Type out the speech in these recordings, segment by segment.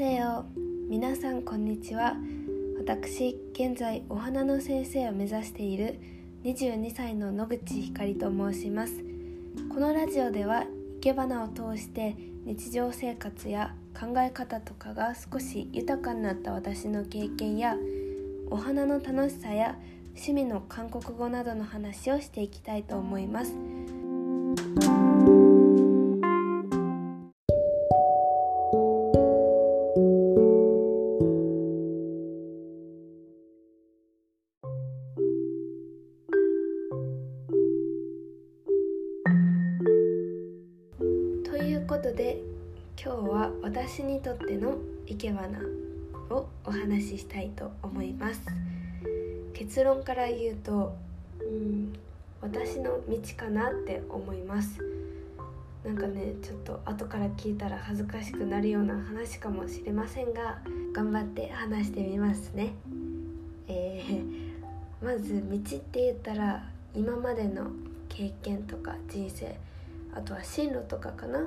せよ皆さんこんにちは。私現在お花の先生を目指している22歳の野口ひかりと申します。このラジオでは生け花を通して日常生活や考え方とかが少し豊かになった私の経験やお花の楽しさや趣味の韓国語などの話をしていきたいと思います。今日は私にとっての生け花をお話ししたいと思います。結論から言うとうん私の道かなって思います。なんかねちょっと後から聞いたら恥ずかしくなるような話かもしれませんが頑張って話してみますね。えー、まず道って言ったら今までの経験とか人生あとは進路とかかな。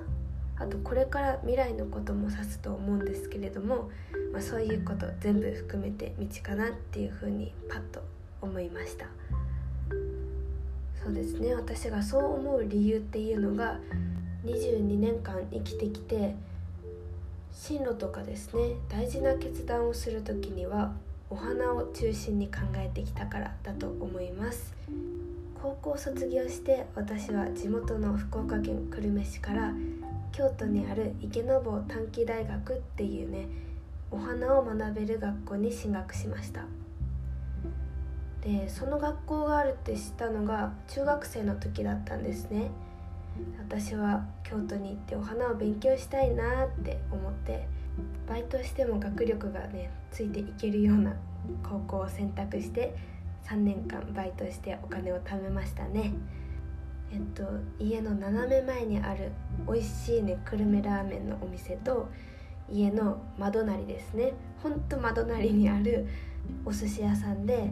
あとこれから未来のことも指すと思うんですけれども、まあ、そういうこと全部含めて道かなっていうふうにパッと思いました。そうですね。私がそう思う理由っていうのが22年間生きてきて進路とかですね大事な決断をする時にはお花を中心に考えてきたからだと思います。高校卒業して私は地元の福岡県久留米市から京都にある池坊短期大学っていうねお花を学べる学校に進学しました。でその学校があるって知ったのが中学生の時だったんですね。私は京都に行ってお花を勉強したいなって思ってバイトしても学力がねついていけるような高校を選択して3年間バイトしてお金を貯めましたね。えっと家の斜め前にある美味しいね久留米ラーメンのお店と家の窓なりですね。ほんと窓なりにあるお寿司屋さんで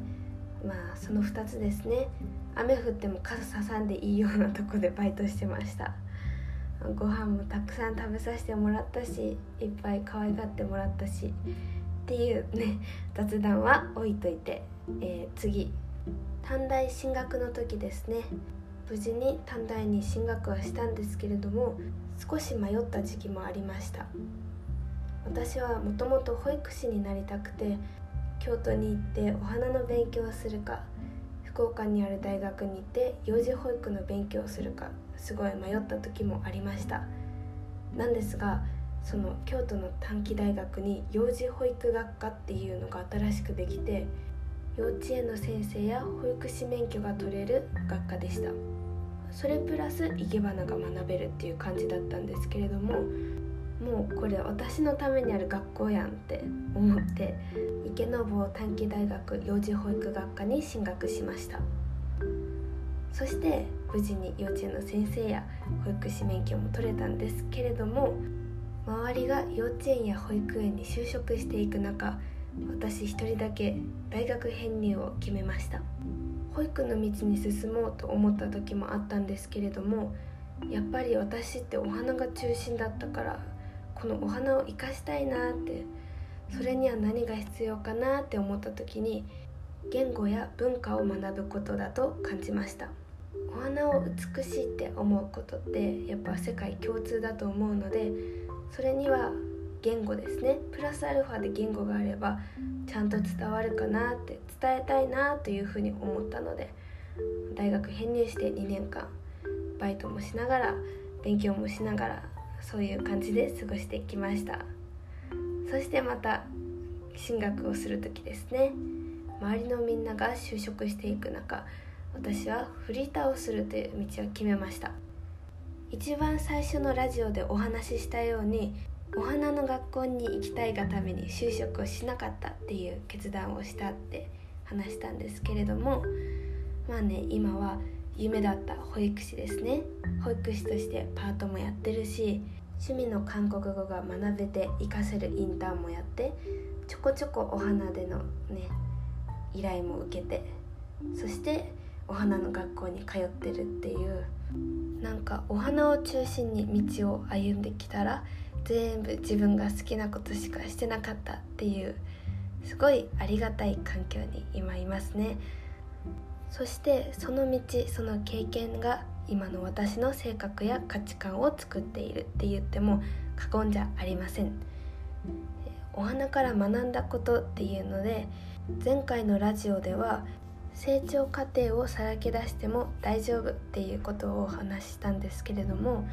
まあその2つですね。雨降っても傘ささんでいいようなとこでバイトしてました。ご飯もたくさん食べさせてもらったしいっぱい可愛がってもらったし。っていうね雑談は置いといて、えー、次短大進学の時ですね。無事に短大に進学はしたんですけれども少し迷った時期もありました。私はもともと保育士になりたくて京都に行ってお花の勉強をするか福岡にある大学に行って幼児保育の勉強をするかすごい迷った時もありました。なんですがその京都の短期大学に幼児保育学科っていうのが新しくできて幼稚園の先生や保育士免許が取れる学科でした。それプラス生け花が学べるっていう感じだったんですけれどももうこれ私のためにある学校やんって思って池坊短期大学幼児保育学科に進学しました。そして無事に幼稚園の先生や保育士免許も取れたんですけれども周りが幼稚園や保育園に就職していく中私一人だけ大学編入を決めました。保育の道に進もうと思った時もあったんですけれどもやっぱり私ってお花が中心だったからこのお花を生かしたいなってそれには何が必要かなって思った時に言語や文化を学ぶことだと感じました。お花を美しいって思うことってやっぱ世界共通だと思うのでそれには言語ですね。プラスアルファで言語があればちゃんと伝わるかなって伝えたいなというふうに思ったので大学編入して2年間バイトもしながら勉強もしながらそういう感じで過ごしてきました。そしてまた進学をする時ですね。周りのみんなが就職していく中私はフリーターをするという道を決めました。一番最初のラジオでお話ししたようにお花の学校に行きたいがために就職をしなかったっていう決断をしたって話したんですけれどもまあね今は夢だった保育士ですね。保育士としてパートもやってるし趣味の韓国語が学べて活かせるインターンもやってちょこちょこお花でのね依頼も受けてそしてお花の学校に通ってるっていうなんかお花を中心に道を歩んできたら全部自分が好きなことしかしてなかったっていうすごいありがたい環境に今いますね。そしてその道その経験が今の私の性格や価値観を作っているって言っても過言じゃありません。お花から学んだことっていうので前回のラジオでは成長過程をさらけ出しても大丈夫っていうことをお話ししたんですけれども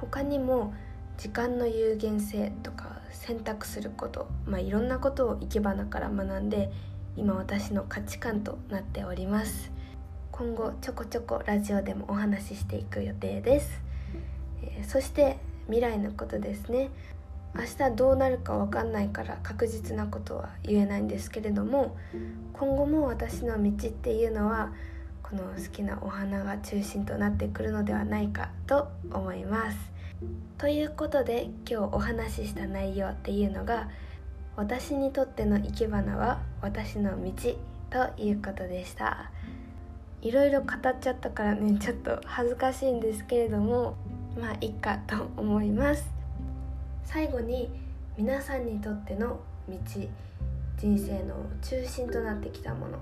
他にも時間の有限性とか選択すること、まあ、いろんなことを生け花から学んで今私の価値観となっております。今後ちょこちょこラジオでもお話ししていく予定です、えー、そして未来のことですね。明日どうなるか分かんないから確実なことは言えないんですけれども今後も私の道っていうのはこの好きなお花が中心となってくるのではないかと思います。ということで今日お話しした内容っていうのが私にとっての生け花は私の道ということでした。いろいろ語っちゃったからねちょっと恥ずかしいんですけれどもまあいいかと思います。最後に皆さんにとっての道人生の中心となってきたもの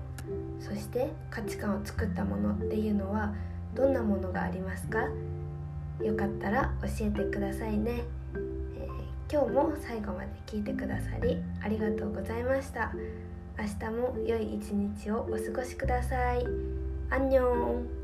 そして価値観を作ったものっていうのはどんなものがありますか？よかったら教えてくださいね、えー、今日も最後まで聞いてくださりありがとうございました。明日も良い一日をお過ごしください。안녕